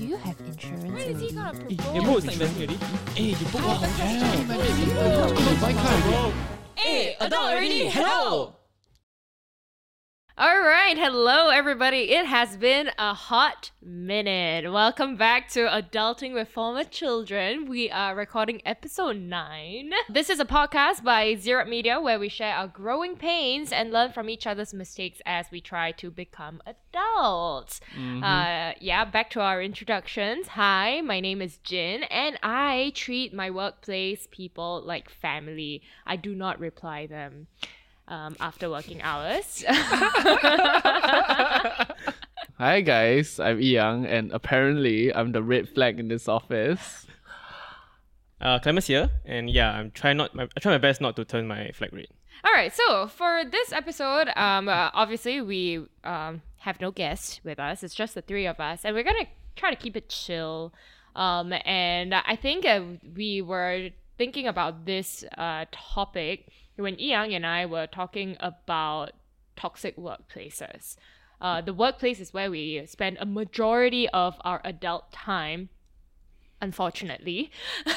do you have insurance? When is he gonna propose? your bro is not investing already. Hey, you book one hotel. Buy car already. Hey, adult already, hello! All right, hello everybody. It has been a hot minute. Welcome back to Adulting with Former Children. We are recording episode 9. This is a podcast by Zero Media where we share our growing pains and learn from each other's mistakes as we try to become adults. Uh, yeah, back to our introductions. Hi, my name is Jin, and I treat my workplace people like family. I do not reply them um, after working hours. Hi guys, I'm Yang, and apparently I'm the red flag in this office. Uh, Clemens here, and yeah, I'm trying not. My, I try my best not to turn my flag red. All right, so for this episode, um, uh, obviously we um, have no guest with us. It's just the three of us, and we're gonna try to keep it chill. Um, and I think uh, we were thinking about this uh, topic when Yang and I were talking about toxic workplaces. Uh, the workplace is where we spend a majority of our adult time unfortunately.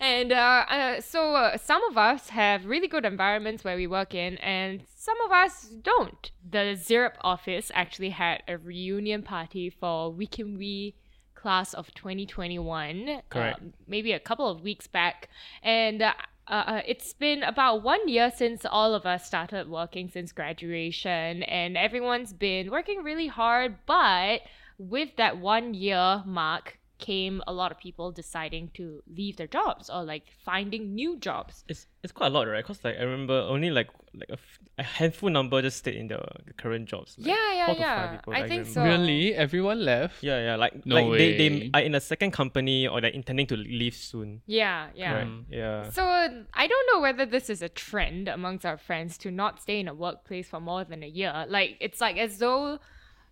and uh, uh, so uh, some of us have really good environments where we work in, and some of us don't. The Zirp office actually had a reunion party for Weekend We class of 2021, Correct. um, maybe a couple of weeks back, and. Uh, uh, it's been about one year since all of us started working since graduation, and everyone's been working really hard. But with that one year mark came a lot of people deciding to leave their jobs or like finding new jobs. It's it's quite a lot, right? Cause like I remember only like like a, f- a handful number just stayed in the, the current jobs. Like, yeah, yeah, four to five yeah. people, I like, think remember. so. Really? Everyone left? Yeah, yeah. Like No like they they are in a second company or they're intending to leave soon. Yeah, yeah. Right? Mm. Yeah. So I don't know whether this is a trend amongst our friends to not stay in a workplace for more than a year. Like it's like as though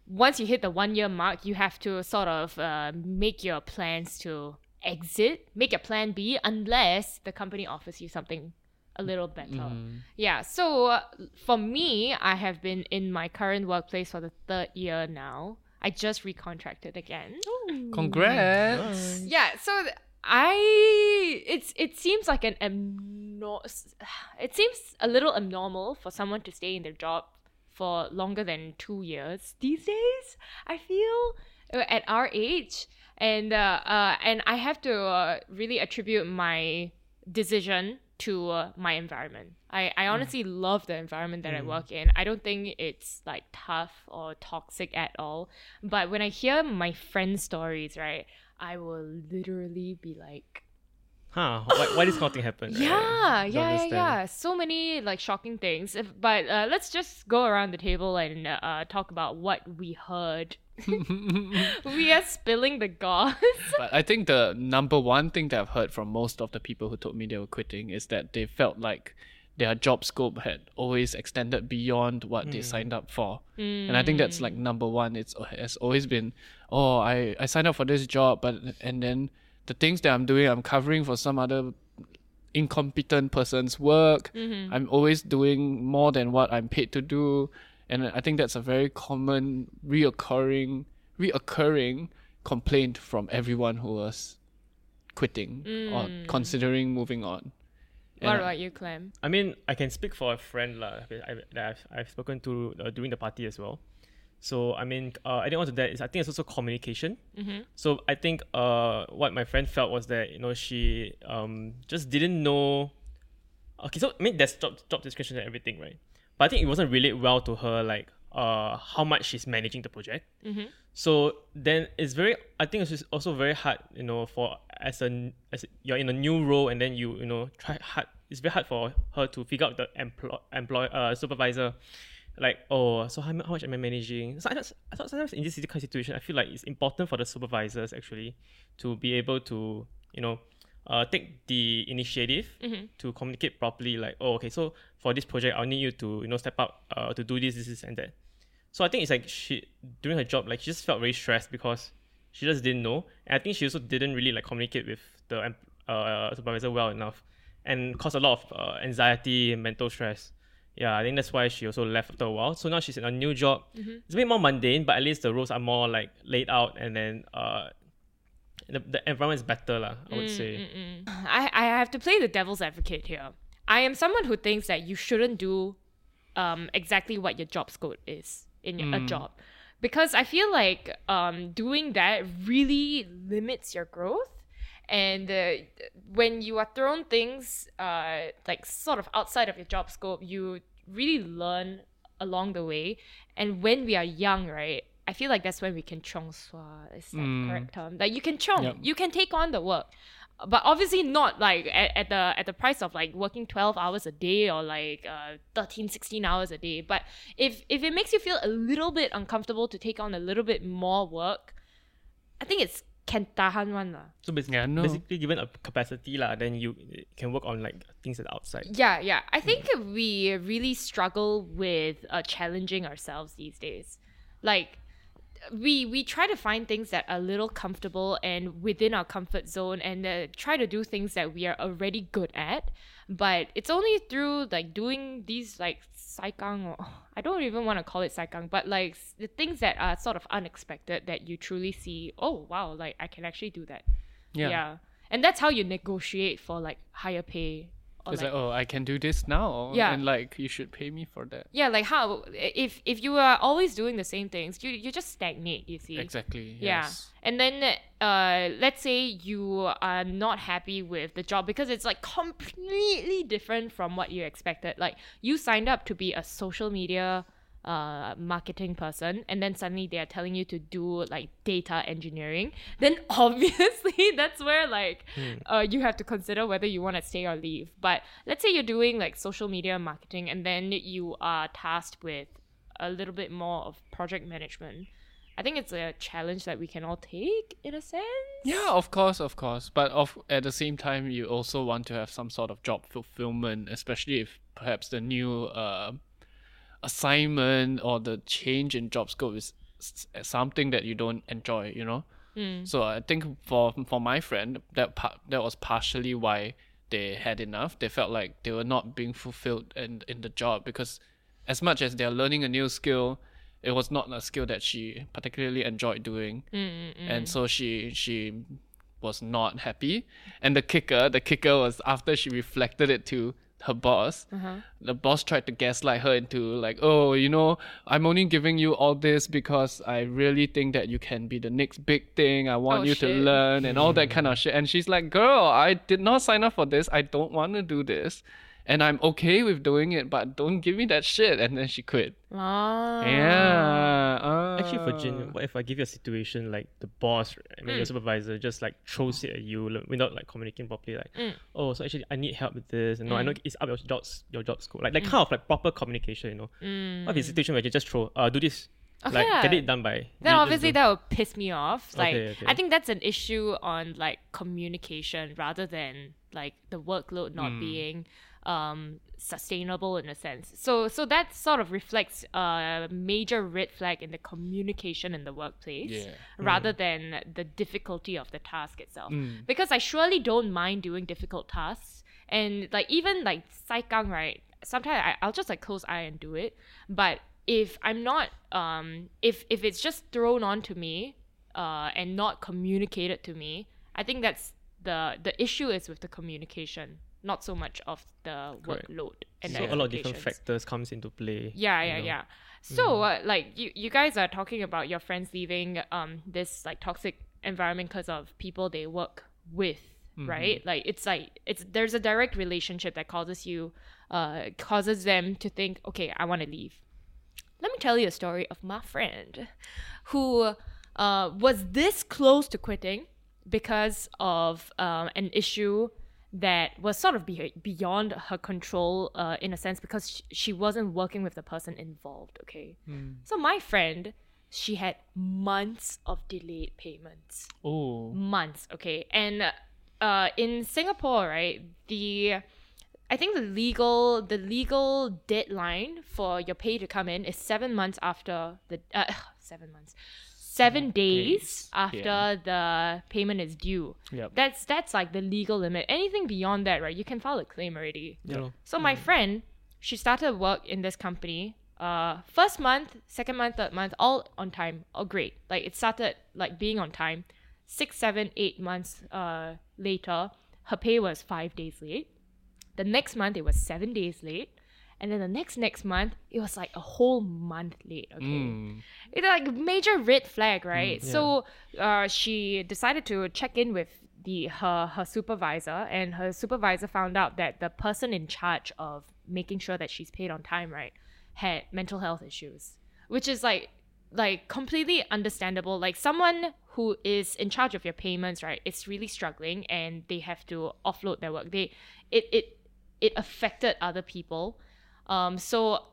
once you hit the one year mark, you have to sort of uh, make your plans to exit, make a plan B, unless the company offers you something a little better. Yeah. So uh, for me, I have been in my current workplace for the third year now. I just recontracted again. Congrats. Yeah, so th- I it's it seems like an abnor- it seems a little abnormal for someone to stay in their job for longer than 2 years these days. I feel uh, at our age and uh, uh and I have to uh, really attribute my decision to uh, my environment. I, I honestly love the environment that I work in. I don't think it's like tough or toxic at all. But when I hear my friends' stories, right, I will literally be like, Huh? Why, why this kind of thing happen? right? yeah, Don't yeah, yeah, yeah. So many like shocking things. If, but uh, let's just go around the table and uh, talk about what we heard. we are spilling the goss. But I think the number one thing that I've heard from most of the people who told me they were quitting is that they felt like their job scope had always extended beyond what they signed up for. And I think that's like number one. It's has always been, oh, I, I signed up for this job, but and then the things that I'm doing, I'm covering for some other incompetent person's work. I'm always doing more than what I'm paid to do. And I think that's a very common reoccurring reoccurring complaint from everyone who was quitting or considering moving on. what And I- about you, Clem? I mean, I can speak for a friend lah, I, that I've, I've spoken to uh, during the party as well. So I mean, uh, adding on to that is I think it's also communication. So I think uh, what my friend felt was that you know she um, just didn't know. Okay, so I mean there's job job description and everything, right? But I think it wasn't relate well to her like uh how much she's managing the project. So then it's very I think it's also very hard, you know, for as a as you're in a new role and then you you know try hard. It's very hard for her to figure out the employ employ uh supervisor, like oh so how, how much am I managing? So I, just, I thought sometimes in this kind of situation I feel like it's important for the supervisors actually to be able to you know uh, take the initiative to communicate properly like oh okay so for this project I'll need you to you know step up uh, to do this this, this and that. So I think it's like she doing her job like she just felt very stressed because she just didn't know. And I think she also didn't really like communicate with the uh, supervisor well enough and caused a lot of uh, anxiety and mental stress yeah, I think that's why she also left after a while. So now she's in a new job. Mm-hmm. It's a bit more mundane, but at least the roles are more like laid out, and then uh, the, the environment is better, lah. I would Mm, say. I, I have to play the devil's advocate here. I am someone who thinks that you shouldn't do um, exactly what your job scope is in your, a job. Because I feel like um, doing that really limits your growth. And uh, when you are thrown things uh, like sort of outside of your job scope, you really learn along the way. And when we are young, right, I feel like that's when we can chong sua. Is that the correct term? Like you can chong, Yep. you can take on the work but obviously not like at, at the at the price of like working 12 hours a day or like uh 13 16 hours a day but if if it makes you feel a little bit uncomfortable to take on a little bit more work i think it's can tahan one lah. So basically, Yeah, no. basically given a capacity, lah, then you can work on like things at the outside. Yeah, yeah. I think we really struggle with uh, challenging ourselves these days. Like we we try to find things that are a little comfortable and within our comfort zone and uh, try to do things that we are already good at but it's only through like doing these like saikang or I don't even want to call it saikang but like the things that are sort of unexpected that you truly see oh wow like I can actually do that Yeah. and that's how you negotiate for like higher pay It's like, like, oh, I can do this now. Yeah. And like, you should pay me for that. yeah like how if if you are always doing the same things you you just stagnate you see Exactly. yeah Yes. and then uh let's say you are not happy with the job because it's like completely different from what you expected like you signed up to be a social media uh, marketing person and then suddenly they are telling you to do like data engineering then obviously that's where like uh, you have to consider whether you want to stay or leave but let's say you're doing like social media marketing and then you are tasked with a little bit more of project management I think it's a challenge that we can all take in a sense. Yeah, of course, of course. But of at the same time, you also want to have some sort of job fulfillment, especially if perhaps the new uh, assignment or the change in job scope is something that you don't enjoy. You know. Hmm. So I think for for my friend, that part that was partially why they had enough. They felt like they were not being fulfilled in in the job because as much as they're learning a new skill, it was not a skill that she particularly enjoyed doing, hmm, hmm, and so she she was not happy. And the kicker, the kicker was after she reflected it to her boss, uh-huh. the boss tried to gaslight her into like, oh, you know, I'm only giving you all this because I really think that you can be the next big thing. I want Oh, you shit. to learn and all that kind of shit. And she's like, girl, I did not sign up for this. I don't want to do this. And I'm okay with doing it, but don't give me that shit. And then she quit. Ah. Yeah. uh, Actually, for Jin, what if I give you a situation like the boss, I mean Mm. your supervisor, just like throws it at you like, without like communicating properly, like, Mm. oh, so actually I need help with this, and no, I know it's up your job, your job scope, like like kind of like proper communication, you know. What if it's a situation where you just throw, uh, do this, Mm. Okay, like yeah. get it done by. Then obviously that would piss me off. Like Okay, okay. I think that's an issue on like communication rather than like the workload not Hmm. being um sustainable in a sense. So so that sort of reflects a major red flag in the communication in the workplace Yeah. rather than the difficulty of the task itself. Mm. Because I surely don't mind doing difficult tasks. And like even like saikang, right? Sometimes I, I'll just like close eye and do it. But if I'm not um if if it's just thrown on to me uh and not communicated to me, I think that's the the issue is with the communication, not so much of the Correct. workload and the so a lot of different factors comes into play. Yeah, you yeah, know. yeah. So, uh, like, you, you guys are talking about your friends leaving um this like toxic environment because of people they work with, right? Like, it's like it's there's a direct relationship that causes you, uh, causes them to think, okay, I want to leave. Let me tell you a story of my friend, who uh was this close to quitting because of um an issue that was sort of be- beyond her control uh, in a sense because sh- she wasn't working with the person involved okay? So my friend she had months of delayed payments. Oh. months okay? And uh in singapore right the i think the legal the legal deadline for your pay to come in is seven months after the uh, seven months seven days Days, after yeah. the payment is due Yep. that's that's like the legal limit anything beyond that right you can file a claim already You know. so my friend, she started work in this company. Uh, first month, second month, third month, all on time, all great. Like it started like being on time. Six, seven, eight months uh later, her pay was five days late. The next month it was seven days late. And then the next next month it was like a whole month late. Okay. Mm. It's like a major red flag, right? yeah. So uh, she decided to check in with the her her supervisor, and her supervisor found out that the person in charge of making sure that she's paid on time, right, had mental health issues, which is like like completely understandable. Like someone who is in charge of your payments, right, is really struggling, and they have to offload their work. They it it it affected other people. Um, so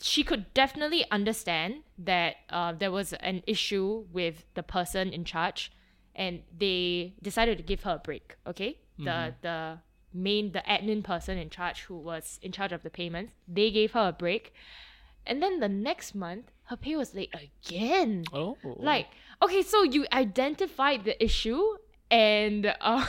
she could definitely understand that uh, there was an issue with the person in charge and they decided to give her a break okay? The the main the admin person in charge who was in charge of the payments they gave her a break. And then the next month her pay was late again. Oh. like okay so you identified the issue and uh,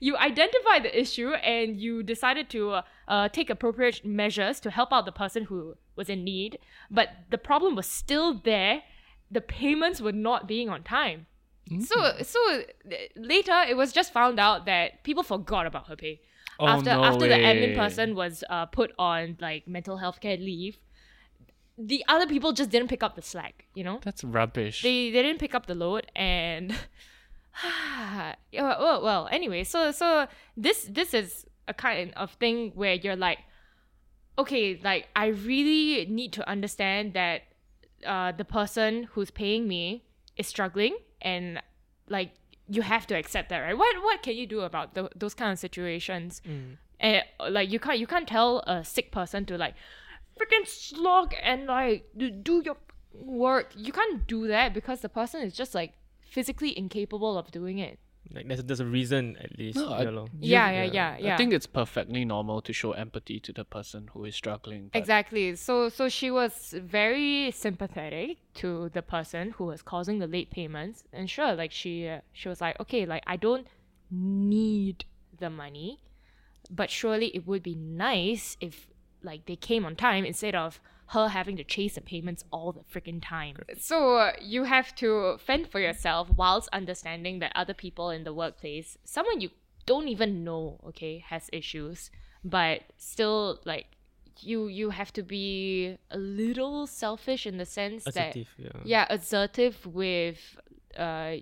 you identify the issue and you decided to uh, uh, take appropriate measures to help out the person who was in need but the problem was still there. The payments were not being on time. So so uh, later it was just found out that people forgot about her pay. Oh, after no after the admin person was uh, put on like mental health care leave the other people just didn't pick up the slack you know? That's rubbish. they they didn't pick up the load and well, well anyway so so this this is a kind of thing where you're like okay like i really need to understand that uh the person who's paying me is struggling and like you have to accept that right? What what can you do about tho- those kind of situations? And like you can't you can't tell a sick person to like freaking slog and like do your work. You can't do that because the person is just like physically incapable of doing it Like there's there's a reason at least. No, I- yeah, lor. Yeah yeah yeah yeah I think it's perfectly normal to show empathy to the person who is struggling. but- Exactly. So so she was very sympathetic to the person who was causing the late payments, and sure, like she uh, she was like, okay, like I don't need the money, but surely it would be nice if like they came on time instead of her having to chase the payments all the freaking time. So uh, you have to fend for yourself whilst understanding that other people in the workplace, someone you don't even know, okay, has issues, but still like you you have to be a little selfish in the sense that Assertive, yeah. yeah assertive with uh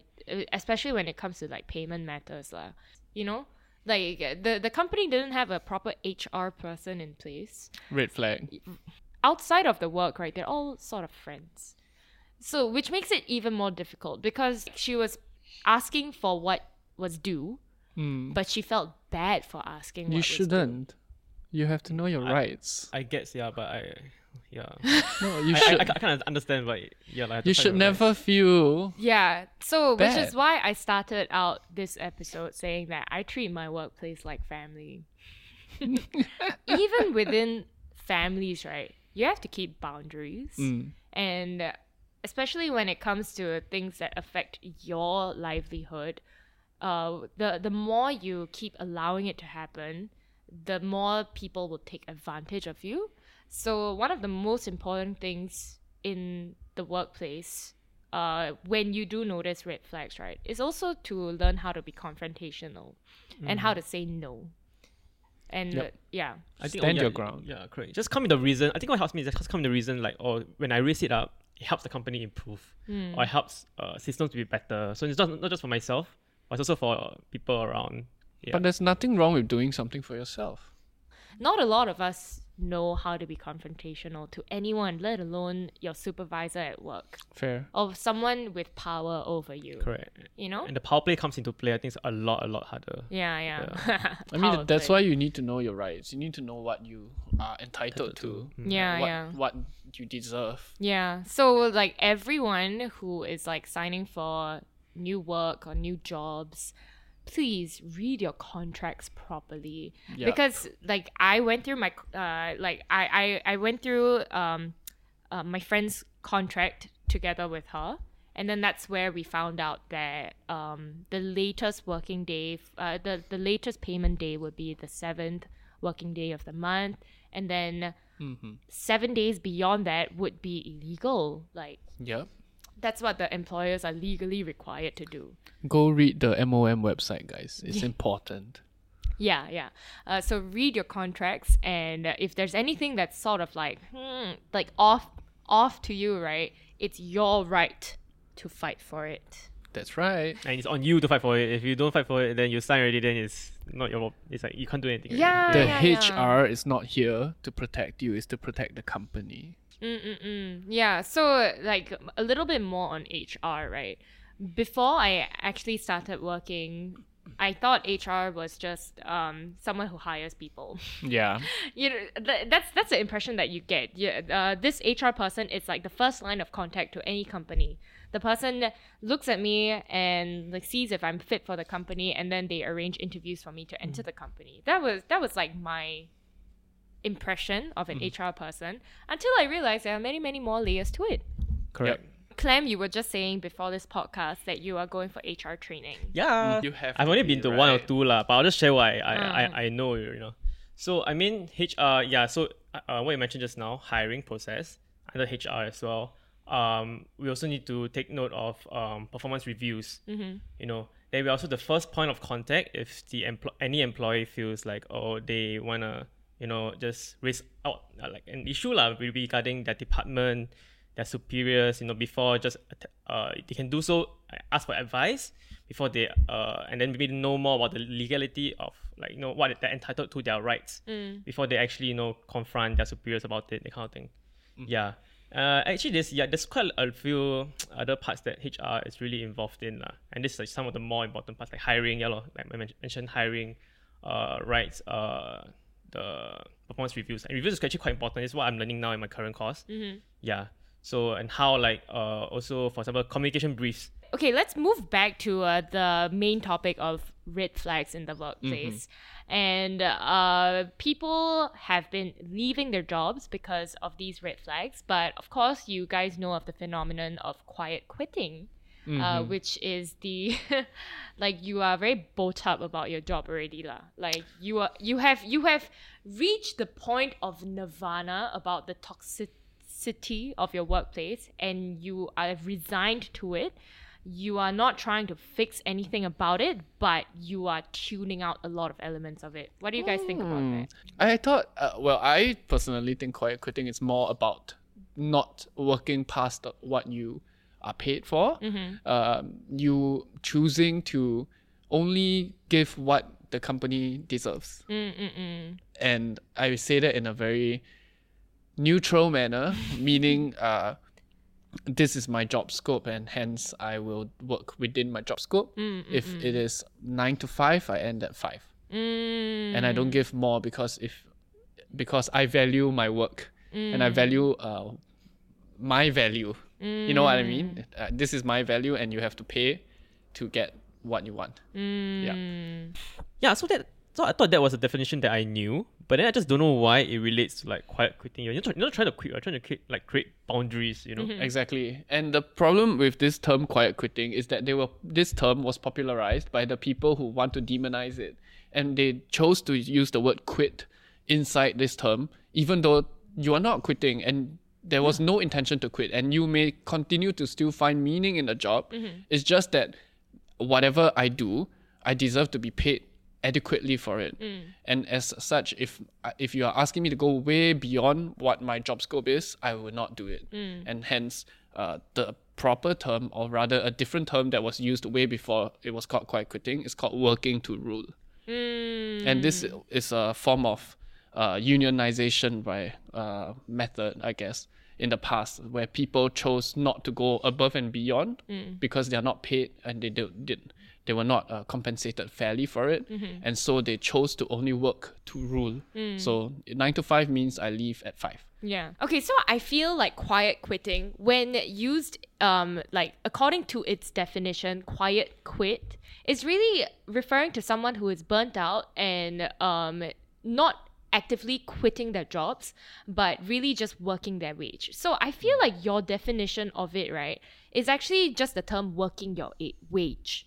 especially when it comes to like payment matters lah. you know like the the company didn't have a proper hr person in place Red flag. Outside of the work right they're all sort of friends so which makes it even more difficult because she was asking for what was due Mm. but she felt bad for asking what You was due. shouldn't. You have to know your rights. I guess yeah, but I yeah. No, you I, should. I, I, kind of understand, but yeah, like, I have to you should my rights. never feel. Yeah. So, which is why I started out this episode saying that I treat my workplace like family. Even within families, right? You have to keep boundaries. Mm. And especially when it comes to things that affect your livelihood, uh, the, the more you keep allowing it to happen, the more people will take advantage of you. So, one of the most important things in the workplace uh, when you do notice red flags, right, is also to learn how to be confrontational and how to say no. And Yep. uh, yeah, I think Stand yeah, your ground. Yeah, correct. Just come with the reason. I think what helps me is just come with the reason like, oh, when I raise it up, it helps the company improve, or it helps uh, systems to be better. So it's not not just for myself, but it's also for uh, people around. Yeah. But there's nothing wrong with doing something for yourself. not a lot of us know how to be confrontational to anyone, let alone your supervisor at work Fair. or someone with power over you. correct. You know? And the power play comes into play. I think it's a lot, a lot harder. Yeah, yeah. I mean, Power that's play. why you need to know your rights. You need to know what you are entitled to. Mm. Yeah, what, yeah. What you deserve. Yeah. So like everyone who is like signing for new work or new jobs, please read your contracts properly. Yeah. Because like I went through my uh like I I, I went through um uh, my friend's contract together with her. And then that's where we found out that um, the latest working day, uh, the, the latest payment day would be the 7th working day of the month, and then Mm-hmm. seven days beyond that would be illegal. Like Yep. That's what the employers are legally required to do. Go read the MOM website, guys. It's important. Yeah, yeah. Uh, so read your contracts, and uh, if there's anything that's sort of like, hmm, like off, off to you, right? It's your right to fight for it. That's right. And it's on you to fight for it. If you don't fight for it, then you sign already. Then it's not your. It's like you can't do anything. Yeah, The yeah, yeah. HR is not here to protect you, it's to protect the company. Mm-mm-mm. Yeah, so like a little bit more on HR, right? Before I actually started working, I thought HR was just um, someone who hires people. Yeah. you know, th- that's that's the impression that you get. Yeah, uh, this HR person is like the first line of contact to any company. The person looks at me and like sees if I'm fit for the company, and then they arrange interviews for me to enter the company. That was that was like my impression of an HR person until I realized there are many many more layers to it. Correct. Clem, you were just saying before this podcast that you are going for HR training. Yeah. You have I've only be, been to one or two lah, but I'll just share what I I, Ah. I, I know, you know. So I mean HR, yeah. So uh, what you mentioned just now, hiring process under HR as well. Um, we also need to take note of um, performance reviews. Mm-hmm. You know, then we're also the first point of contact if the empl- any employee feels like oh they wanna you know just raise out uh, like an issue lah regarding their department, their superiors. You know, before just uh they can do so uh, ask for advice before they uh and then maybe know more about the legality of like you know what they're entitled to their rights Mm. before they actually you know confront their superiors about it that kind of thing. Yeah. Uh, actually, there's yeah, there's quite a few other parts that HR is really involved in, lah. And this is like some of the more important parts, like hiring, yeah, lor, like I mentioned, hiring, uh, rights, uh, the performance reviews. And reviews is actually quite important. It's what I'm learning now in my current course. Mm-hmm. Yeah. So and how like uh also for example communication briefs. Okay, let's move back to uh, the main topic of red flags in the workplace. And uh, people have been leaving their jobs because of these red flags. But of course, you guys know of the phenomenon of quiet quitting, uh, which is the like you are very bought up about your job already, lah. Like you are, you have, you have reached the point of nirvana about the toxicity of your workplace, and you are resigned to it you are not trying to fix anything about it, but you are tuning out a lot of elements of it. What do you guys think about that? I thought, uh, well, I personally think quiet quitting is more about not working past what you are paid for. Um, you choosing to only give what the company deserves. Mm-mm-mm. And I say that in a very neutral manner, meaning uh, this is my job scope and hence I will work within my job scope. If it is nine to five, I end at five Mm. and I don't give more because if because I value my work and I value uh, my value. You know what I mean? Mm. Uh, this is my value, and you have to pay to get what you want. Mm. Yeah. Yeah, so that so I thought that was a definition that I knew, but then I just don't know why it relates to like quiet quitting. You're not, you're not trying to quit, you're trying to create like create boundaries, you know. Mm-hmm. Exactly. And the problem with this term quiet quitting is that they were this term was popularized by the people who want to demonize it. And they chose to use the word quit inside this term, even though you are not quitting and there was no intention to quit and you may continue to still find meaning in the job. Mm-hmm. It's just that whatever I do, I deserve to be paid adequately for it. Mm. And as such, if if you are asking me to go way beyond what my job scope is, I will not do it. Mm. And hence, uh, the proper term, or rather a different term that was used way before it was called quiet quitting, is called working to rule. Mm. And this is a form of uh, unionization by uh, method, I guess, in the past, where people chose not to go above and beyond because they are not paid and they do, did they were not uh, compensated fairly for it, and so they chose to only work to rule. So nine to five means I leave at five. Yeah. Okay, so I feel like quiet quitting, when used, um, like according to its definition, quiet quit is really referring to someone who is burnt out and um, not actively quitting their jobs, but really just working their wage. So I feel like your definition of it, right, is actually just the term working your wage.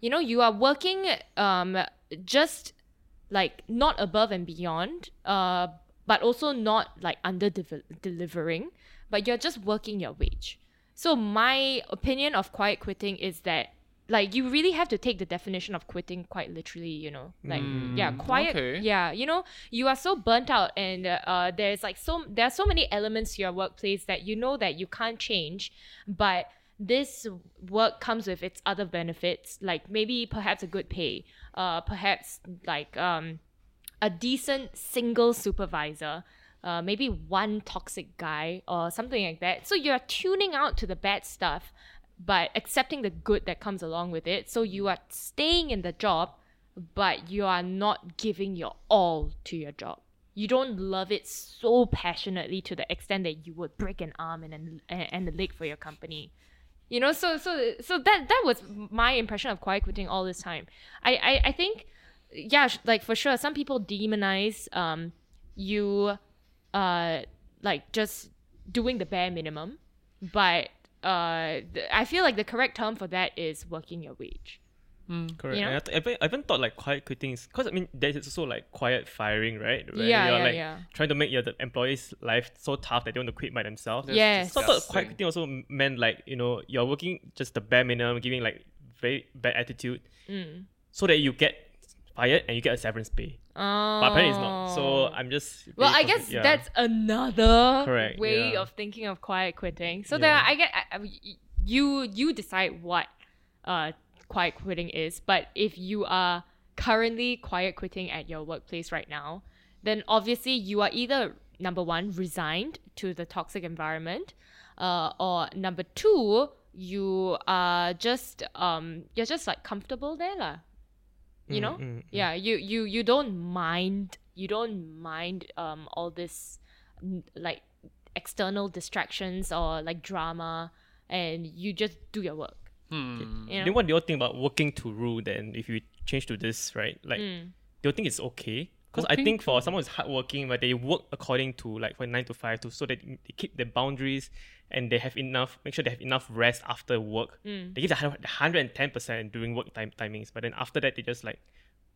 You know, you are working um, just like not above and beyond, uh, but also not like under delivering, but you're just working your wage. So my opinion of quiet quitting is that like you really have to take the definition of quitting quite literally you know like yeah quiet okay. yeah you know you are so burnt out and uh, there's like so there are so many elements to your workplace that you know that you can't change but this work comes with its other benefits like maybe perhaps a good pay uh perhaps like um a decent single supervisor uh, maybe one toxic guy or something like that. So you're tuning out to the bad stuff but accepting the good that comes along with it. So you are staying in the job, but you are not giving your all to your job. You don't love it so passionately to the extent that you would break an arm and a, and a leg for your company. You know, so so so that that was my impression of quiet quitting all this time. I I, I think, yeah, like for sure, some people demonize um you, uh, like just doing the bare minimum, but uh, I feel like the correct term for that is working your wage. Mm, correct. You know? I, th- I, even, I even thought like quiet quitting is because I mean there's also like quiet firing, right? Where Yeah, you're yeah, like yeah. trying to make your the employees' life so tough that they want to quit by themselves. That's Yes. So I thought disgusting. quiet quitting also meant like you know you're working just the bare minimum, giving like very bad attitude, Mm. so that you get fired and you get a severance pay. Oh. But apparently it's not. So I'm just Well, I guess. Yeah. that's another Correct, way yeah. of thinking of quiet quitting. So there, I get I, I- you you decide what uh quiet quitting is. But if you are currently quiet quitting at your workplace right now, then obviously you are either number one resigned to the toxic environment, uh, or number two you are just um you're just like comfortable there lah you know mm, mm. yeah you you you don't mind you don't mind um all this like external distractions or like drama and you just do your work Hmm. you know Then what do you all think about working to rule? Then if you change to this, right? Like, Mm. do you think it's okay? Because I think for someone who's hardworking, but they work according to like for nine to five to so that they keep their boundaries and they have enough, make sure they have enough rest after work. Mm. They give the hundred and ten percent during work time timings, but then after that they just like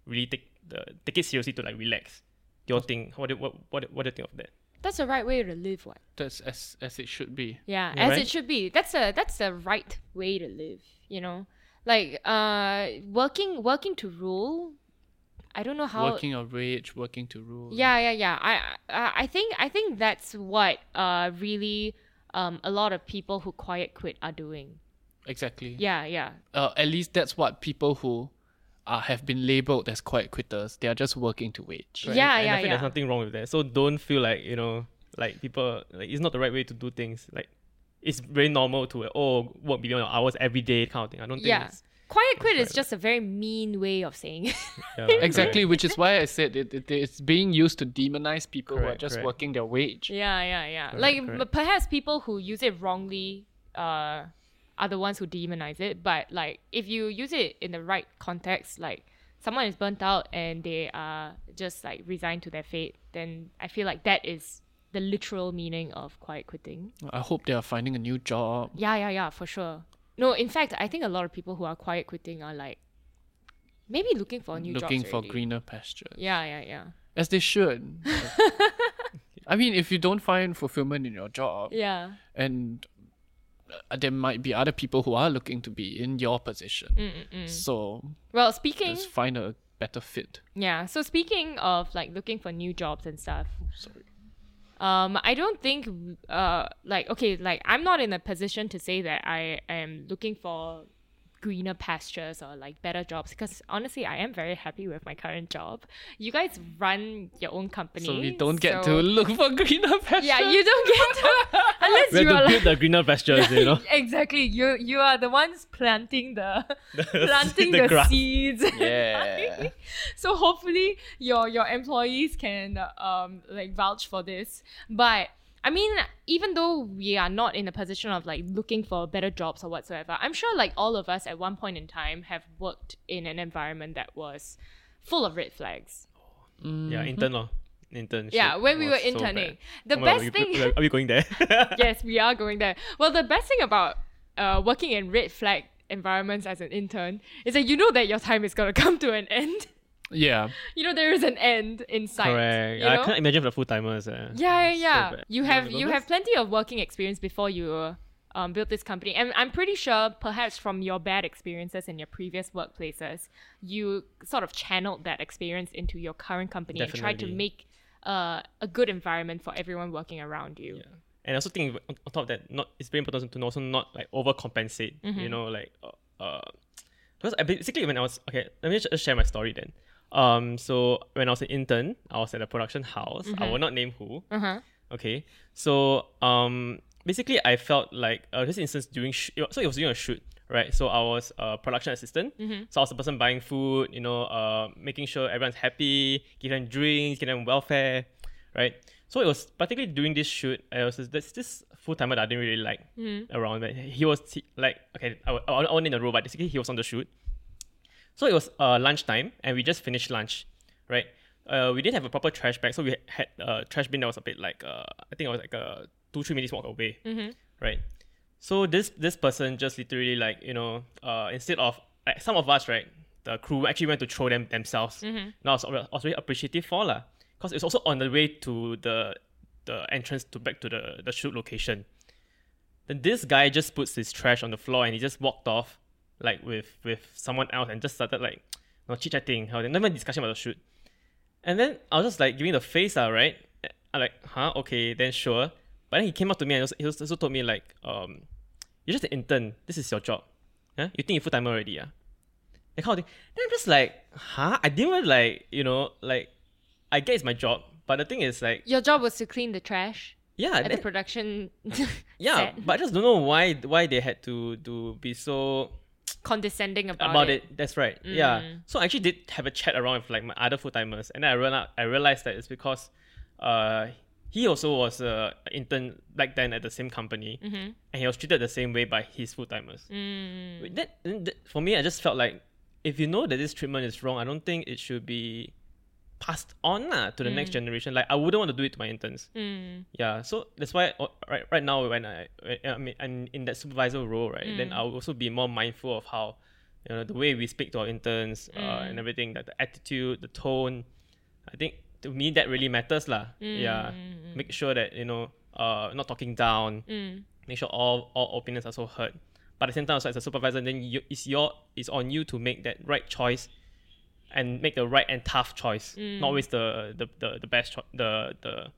really take the take it seriously to like relax. Do you all think what do, what what what do you think of that? that's the right way to live what That's as as it should be. yeah, Yeah, as right? it should be that's a that's the right way to live you know like uh working working to rule i don't know how working of rage, working to rule. Yeah, yeah, yeah. I, I, I think, I think that's what uh really um a lot of people who quiet quit are doing. exactly. Yeah, yeah, Uh, at least that's what people who uh, have been labeled as quiet quitters. They are just working to wage. right? Yeah, and yeah, I think yeah. there's nothing wrong with that. So don't feel like you know like people like it's not the right way to do things. Like it's very normal to oh work beyond your hours every day kind of thing. I don't think yeah. it's Quiet quit is just a very mean way of saying. it. yeah, Exactly, which is why I said it, it, it's being used to demonize people who are just correct. working their wage. yeah, yeah, yeah. Correct, like correct. perhaps people who use it wrongly uh are the ones who demonize it. But like if you use it in the right context, like someone is burnt out and they are just like resigned to their fate, then I feel like that is the literal meaning of quiet quitting. I hope they are finding a new job. Yeah, yeah, yeah, for sure. No, in fact, I think a lot of people who are quiet quitting are like maybe looking for new jobs. looking for already. greener pastures. Yeah, yeah, yeah. As they should. I mean, if you don't find fulfillment in your job, Yeah. and uh, there might be other people who are looking to be in your position. Mm-mm-mm. So Well, speaking, just find a better fit. yeah. So speaking of like looking for new jobs and stuff, Sorry. Um, I don't think, uh, like okay, like I'm not in a position to say that I am looking for greener pastures or like better jobs because honestly, I am very happy with my current job. You guys run your own company, So we don't get so- to look for greener pastures. Yeah, you don't get to unless you to are like build the greener pastures, you know. exactly. You you are the ones planting the planting the the, seeds. Yeah. so hopefully your your employees can um like vouch for this. But I mean, even though we are not in a position of like looking for better jobs or whatsoever, I'm sure like all of us at one point in time have worked in an environment that was full of red flags. Yeah, intern or internship. Yeah, when we were was so interning. The Oh my God, best we- thing we- Are we going there? yes, we are going there. Well, the best thing about uh, working in red flag environments as an intern is that you know that your time is gonna come to an end. Yeah. you know there is an end in sight. Correct. You I can't imagine for the full timers. Uh, Yeah, yeah, yeah. bad. you have you have plenty of working experience before you um, built this company, and I'm pretty sure perhaps from your bad experiences in your previous workplaces, you sort of channeled that experience into your current company and tried to make uh, a good environment for everyone working around you. Yeah. And I also think on top of that, not it's very important to also not like overcompensate. You know, like uh, uh, because I basically when I was okay, let me just share my story then. Um, so when I was an intern, I was at a production house. I will not name who. Uh huh. Okay, so um, basically I felt like uh, this instance during sh- so it was during a shoot, right? So I was a production assistant. So I was the person buying food, you know, uh, making sure everyone's happy, give them drinks, give them welfare, right? So it was particularly during this shoot. I was this this full timer that I didn't really like around. But he was he, like okay, I, I, I wasn't in the role, but basically he was on the shoot. So it was uh, lunchtime, and we just finished lunch, right? Uh, we didn't have a proper trash bag, so we had a trash bin that was a bit like uh, I think it was like a two three minutes walk away, right? So this this person just literally like you know uh, instead of like some of us right, the crew actually went to throw them themselves. Now I was, I was very appreciative for lah, because it's also on the way to the the entrance to back to the the shoot location. Then this guy just puts his trash on the floor and he just walked off, like with with someone else and just started like, you know, chit chatting, how not even discussion about the shoot. And then I was just like giving the face, uh, right? I'm like, huh, okay, then sure. But then he came up to me and he also told me like, um, you're just an intern. This is your job. Huh? You think you're full timer already, yeah? That kind of thing. Then I'm just like, huh? I didn't even like, you know, like, I get it's my job, but the thing is like, Your job was to clean the trash yeah, at the production. yeah, set. but I just don't know why why they had to to be so condescending about, it. about it. it. That's right. Yeah. Mm. So I actually did have a chat around with like my other full timers, and then I realized I realized that it's because uh he also was a intern back then at the same company, Mm-hmm. and he was treated the same way by his full timers. Mm. That, that for me, I just felt like if you know that this treatment is wrong, I don't think it should be passed on lah, to the next generation. Like I wouldn't want to do it to my interns. Mm. Yeah, so that's why uh, right right now when I I mean I'm in that supervisor role, right, then I'll also be more mindful of how you know the way we speak to our interns uh, and everything, that the attitude, the tone. I think to me that really matters lah. Yeah, make sure that you know uh not talking down. Mm. Make sure all all opinions are so heard. But at the same time, as a supervisor, then you, it's your it's on you to make that right choice and make the right and tough choice, mm. not always the the, the, the best cho- the the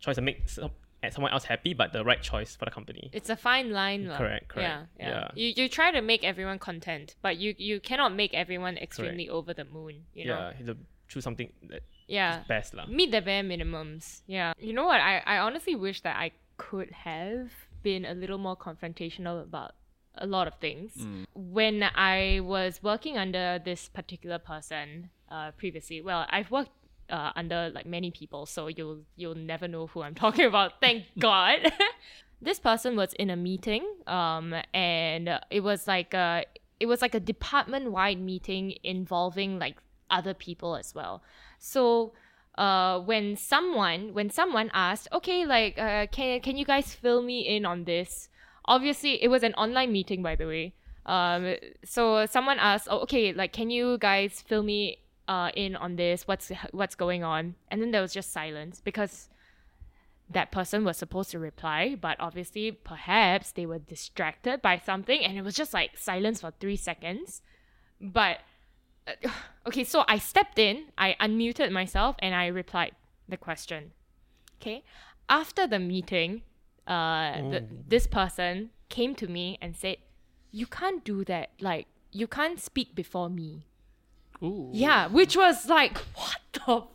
choice to make some, someone else happy, but the right choice for the company. It's a fine line. Correct, correct. Yeah, yeah. Yeah. You, you try to make everyone content, but you, you cannot make everyone extremely over the moon, you know? yeah, have to choose something that Yeah. best lah. Meet the bare minimums. Yeah. You know what? I, I honestly wish that I could have been a little more confrontational about a lot of things. When I was working under this particular person uh, previously, well, I've worked uh, under like many people, so you'll you'll never know who I'm talking about. Thank God. this person was in a meeting, um, and it was like a it was like a department wide meeting involving like other people as well. So uh, when someone when someone asked, okay, like uh, can can you guys fill me in on this? Obviously, it was an online meeting, by the way. Um, so someone asked, oh, okay, like can you guys fill me uh, in on this? What's what's going on? And then there was just silence because that person was supposed to reply, but obviously, perhaps they were distracted by something, and it was just like silence for three seconds. But uh, okay, so I stepped in, I unmuted myself, and I replied the question. Okay, after the meeting, uh, the, this person came to me and said, "You can't do that. Like, you can't speak before me." Ooh. Yeah, which was like, what the fuck?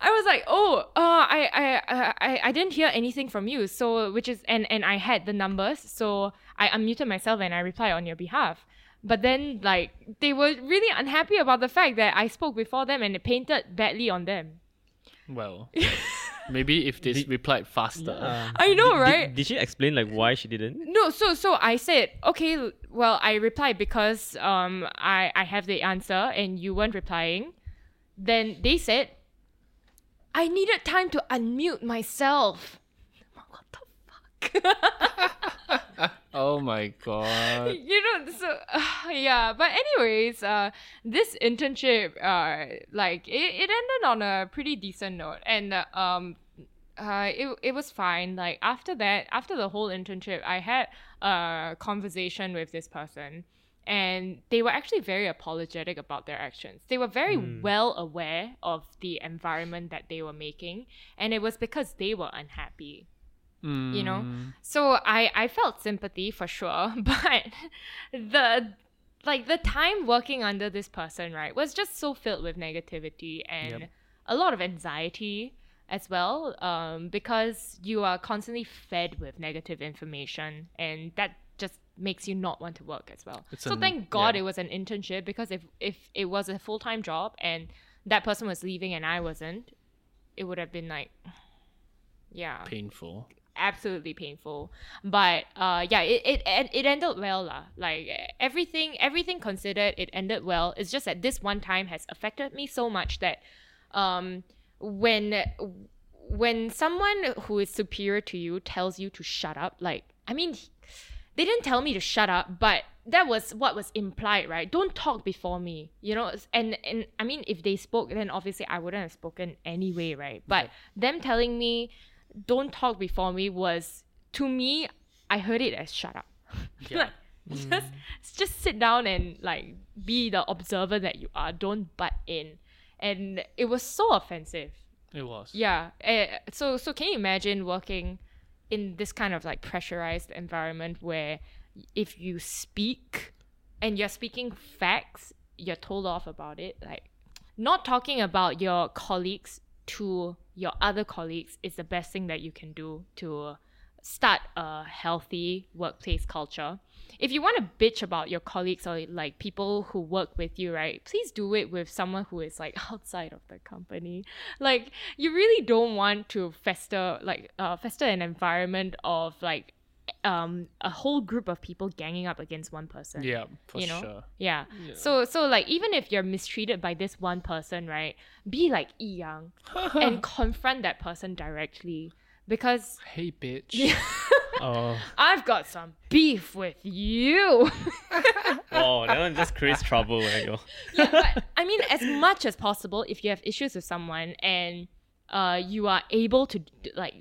I was like, oh, uh, I, I, I, I didn't hear anything from you. So, which is, and, and I had the numbers. So I unmuted myself and I replied on your behalf. But then, like, they were really unhappy about the fact that I spoke before them and it painted badly on them. Well, maybe if they Did- replied faster. Uh, I know, did- right? Did, did she explain like why she didn't? No, so so I said, okay, well, I replied because um I I have the answer and you weren't replying. Then they said, I needed time to unmute myself. What the fuck? Oh my god. you know so uh, yeah but anyways uh this internship uh like it, it ended on a pretty decent note and uh, um uh it, it was fine. Like after that after the whole internship i had a conversation with this person and they were actually very apologetic about their actions. They were very well aware of the environment that they were making and it was because they were unhappy you know Mm. so i i felt sympathy for sure but the like the time working under this person right was just so filled with negativity and Yep. a lot of anxiety as well um, because you are constantly fed with negative information and that just makes you not want to work as well It's so an- thank god yeah. it was an internship because if if it was a full-time job and that person was leaving and i wasn't it would have been like yeah Painful. Absolutely painful. But uh yeah it it, it, ended well lah. like everything everything considered it ended well. It's just that this one time has affected me so much that um when when someone who is superior to you tells you to shut up like i mean they didn't tell me to shut up but that was what was implied right? Don't talk before me you know? And and i mean if they spoke then obviously i wouldn't have spoken anyway right? But them telling me don't talk before me was to me i heard it as shut up Yeah. like, just just sit down and like be the observer that you are don't butt in and it was so offensive It was. yeah. eh, so so can you imagine working in this kind of like pressurized environment where if you speak and you're speaking facts, you're told off about it. Like not talking about your colleagues to your other colleagues is the best thing that you can do to start a healthy workplace culture. If you want to bitch about your colleagues or like people who work with you, right? Please do it with someone who is like outside of the company. Like you really don't want to fester like uh, fester an environment of like um a whole group of people ganging up against one person Yeah, for you know sure. yeah. So so like even if you're mistreated by this one person, right? Be like Yi Yang and confront that person directly because Hey, bitch. Oh, I've got some beef with you. oh, that one just creates trouble. When yeah, but I mean, as much as possible, if you have issues with someone and uh, you are able to like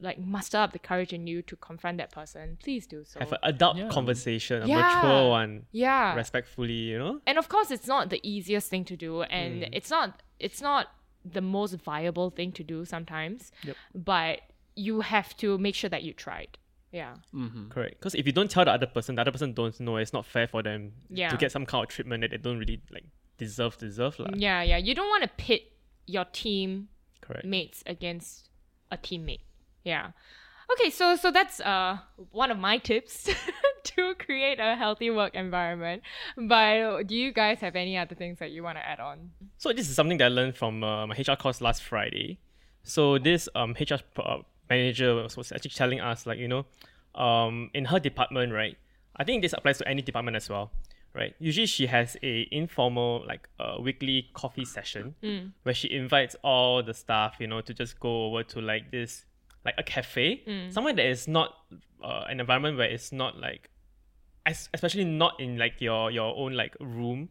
like muster up the courage in you to confront that person, please do so. have an adult Yeah. conversation, a Yeah. mature one, yeah, respectfully, you know. and of course it's not the easiest thing to do and Mm. it's not it's not the most viable thing to do sometimes Yep. but you have to make sure that you tried yeah Mm-hmm. Correct. Because if you don't tell the other person, the other person don't know, it's not fair for them Yeah. to get some kind of treatment that they don't really like deserve. Deserve lah. yeah yeah you don't want to pit your team Correct. mates against a teammate yeah okay so so that's uh one of my tips to create a healthy work environment but do you guys have any other things that you want to add on So this is something that I learned from uh, my HR course last Friday. So this um, HR uh, manager was, was actually telling us like you know, um, in her department, right? I think this applies to any department as well, right? Usually she has a informal like uh, weekly coffee session where she invites all the staff, you know, to just go over to like this like a cafe, somewhere that is not uh, an environment where it's not like es- especially not in like your your own like room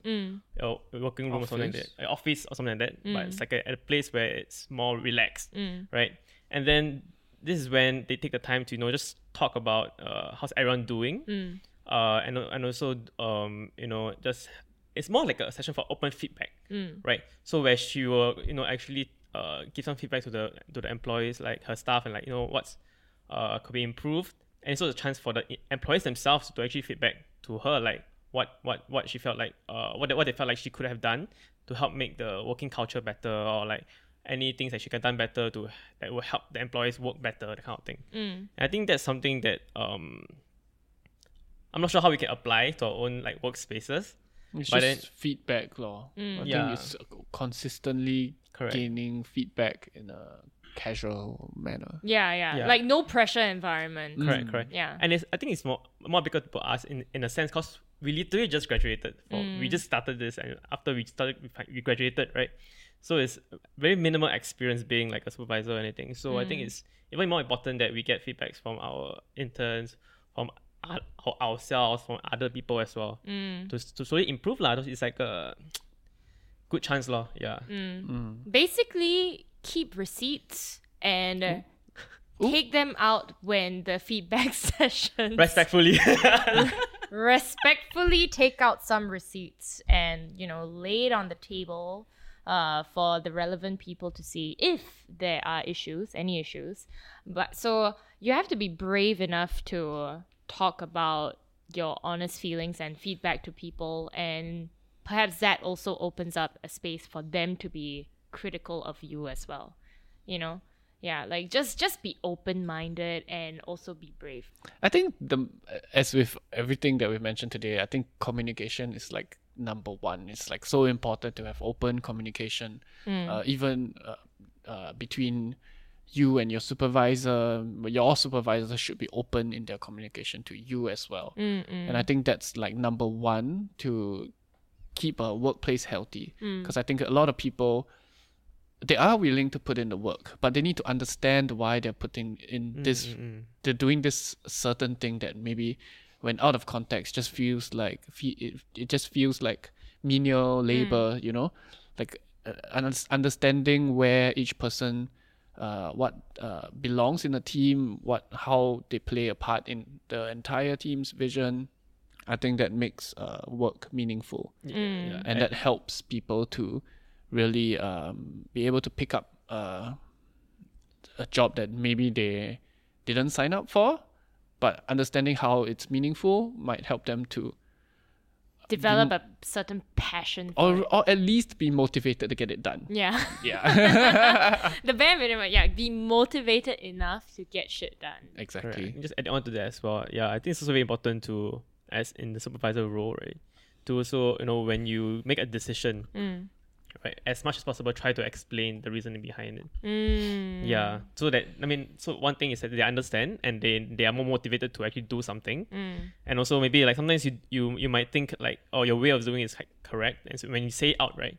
your working room or something like Office. that, office or something like that. But Mm. it's like a, a place where it's more relaxed, right? And then this is when they take the time to you know just talk about uh, how's everyone doing, Mm. Uh, and and also um, you know just it's more like a session for open feedback, Mm. right? So where she will you know actually uh, give some feedback to the to the employees like her staff and like you know what's uh, could be improved, and it's also a chance for the employees themselves to actually feedback to her like what what what she felt like uh what they, what they felt like she could have done to help make the working culture better or like any things that she can done better to that will help the employees work better that kind of thing. Mm. And I think that's something that um I'm not sure how we can apply to our own like workspaces. It's But just then- feedback, law. I Yeah. think it's consistently Correct. gaining feedback in a casual manner. Yeah, yeah, Yeah. Like no pressure environment. Correct, Mm. correct. Yeah. And it's I think it's more more because for us in, in a sense because we literally just graduated. For, Mm. We just started this and after we started we, graduated, right? So it's very minimal experience being like a supervisor or anything. So I think Mm. it's even more important that we get feedbacks from our interns, from our, ourselves, from other people as well, Mm. to to slowly improve lah. It's like a good chance lah. Yeah. Mm. Basically, keep receipts and uh, take them out when the feedback sessions. Respectfully. respectfully take out some receipts and you know lay it on the table uh, for the relevant people to see if there are issues any issues but so you have to be brave enough to talk about your honest feelings and feedback to people and perhaps that also opens up a space for them to be critical of you as well you know? Yeah like just just be open minded and also be brave. I think the as with everything that we've mentioned today, I think communication is like number one. It's like so important to have open communication, uh, even uh, uh, between you and your supervisor. Your supervisor should be open in their communication to you as well. And I think that's like number one to keep a workplace healthy. Mm. Because I think a lot of people they are willing to put in the work, but they need to understand why they're putting in mm, this, mm, they're doing this certain thing that maybe when out of context just feels like, it, it just feels like menial labor, you know, like uh, understanding where each person, uh, what uh, belongs in a team, what how they play a part in the entire team's vision. I think that makes uh, work meaningful yeah. and that helps people to really um, be able to pick up uh, a job that maybe they didn't sign up for, but understanding how it's meaningful might help them to, develop a certain passion for or it. or at least be motivated to get it done. yeah Yeah, the bare minimum yeah be motivated enough to get shit done exactly. Correct. Just add on to that as well. Yeah, I think it's also very important to, as in the supervisor role, right, to also you know when you make a decision, Mm. Right, as much as possible, try to explain the reasoning behind it. Mm. Yeah, so that I mean, so one thing is that they understand and they they are more motivated to actually do something, Mm. and also maybe like sometimes you you you might think like oh your way of doing is correct, and so when you say it outright,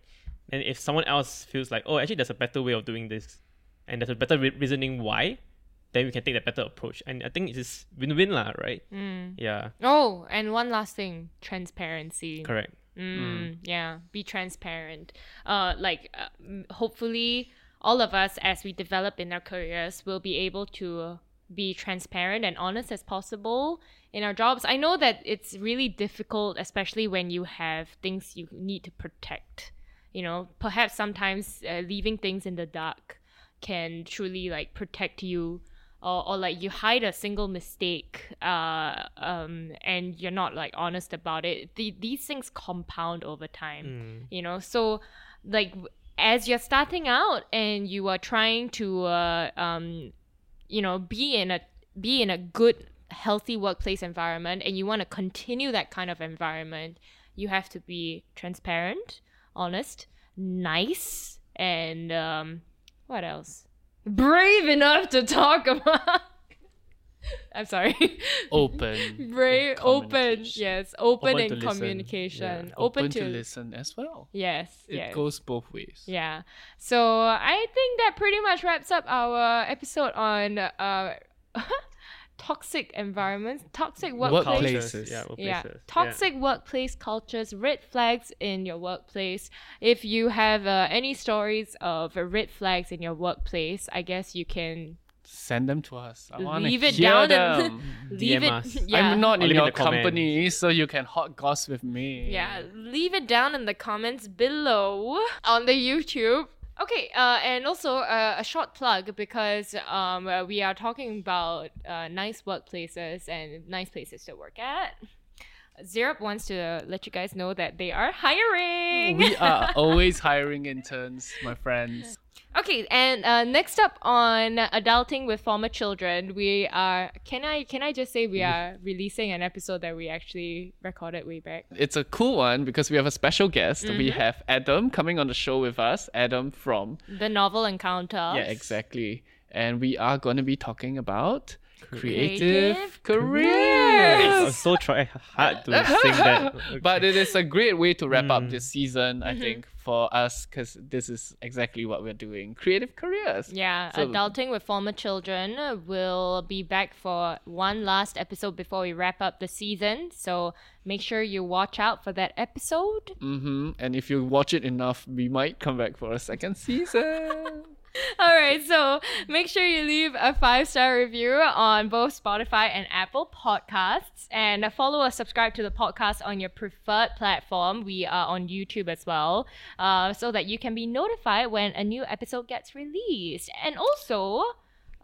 and if someone else feels like oh actually there's a better way of doing this, and there's a better re- reasoning why, then we can take that better approach, and I think it is win-win lah, right? Mm. Yeah, oh and one last thing transparency correct. Mm, Yeah, be transparent. Uh, like uh, hopefully all of us, as we develop in our careers, will be able to be transparent and honest as possible in our jobs. I know that it's really difficult, especially when you have things you need to protect. You know, perhaps sometimes uh, leaving things in the dark can truly like protect you or, or like you hide a single mistake uh, um, and you're not like honest about it the, these things compound over time you know? So like as you're starting out and you are trying to uh, um, you know be in a be in a good healthy workplace environment and you want to continue that kind of environment you have to be transparent honest nice and um, what else brave enough to talk about i'm sorry Open, brave open yes open, Open in communication Yeah. open, open to, to listen as well. yes It yes. goes both ways. Yeah. So I think that pretty much wraps up our episode on uh toxic environments, toxic workplace. Workplaces. Yeah, workplaces. Yeah, toxic workplace cultures, red flags in your workplace. If you have uh, any stories of uh, red flags in your workplace, I guess you can Send them to us. I want to leave it hear down them. and leave DM it. us. Yeah. I'm not Or in leave in your the comments. company, so you can hot goss with me. Yeah, leave it down in the comments below on the YouTube. Okay, uh, and also uh, a short plug because um, uh, we are talking about uh, nice workplaces and nice places to work at. Zerup wants to let you guys know that they are hiring. We are always hiring interns, my friends. Okay, and uh, next up on adulting with former children, we are. Can I can I just say we are releasing an episode that we actually recorded way back. It's a cool one because we have a special guest. We Mm-hmm. have Adam coming on the show with us. Adam from The novel encounter. yeah, exactly. And we are going to be talking about creative, careers. I'm so trying hard to sing that. But it is a great way to wrap Mm. up this season, I think, for us, because this is exactly what we're doing creative careers. Yeah, So- adulting with former children will be back for one last episode before we wrap up the season. So make sure you watch out for that episode. Mm-hmm. And if you watch it enough, we might come back for a second season. Right, so make sure you leave a five star review on both Spotify and Apple Podcasts, and follow or subscribe to the podcast on your preferred platform. We are on YouTube as well, uh, so that you can be notified when a new episode gets released. And also,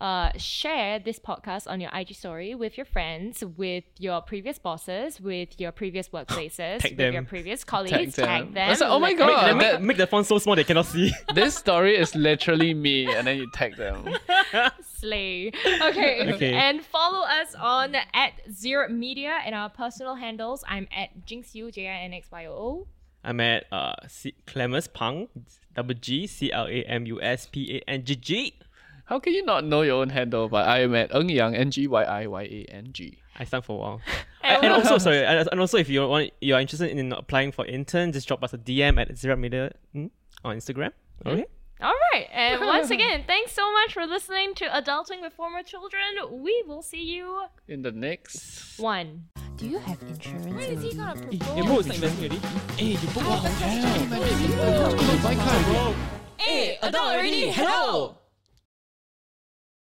uh, share this podcast on your IG story with your friends, with your previous bosses, with your previous workplaces, with them. your previous colleagues. Tag them. I was like, oh my god, Make, make, that- make the font so small they cannot see. this story is literally me, and then you tag them. Slay. Okay. Okay. And follow us on at Zero Media and our personal handles. I'm at Jinxyoo, J I N X Y O O. I'm at uh, C- Clamus Pang, double G C L A M U S P A N G G. How can you not know your own handle? But I am at Ng Yang, N G Y I Y A N G. I stand for a while. and, and also, sorry, and and also if you want, you are interested in applying for intern, just drop us a DM at Zero Media mm, on Instagram. Okay. All right. And once again, thanks so much for listening to Adulting with Former Children. We will see you In the next. one. Do you have insurance? Why is he gonna Your bro is not investing already. Hey, you book a hotel. You buy car already. Hey, adult already, hello!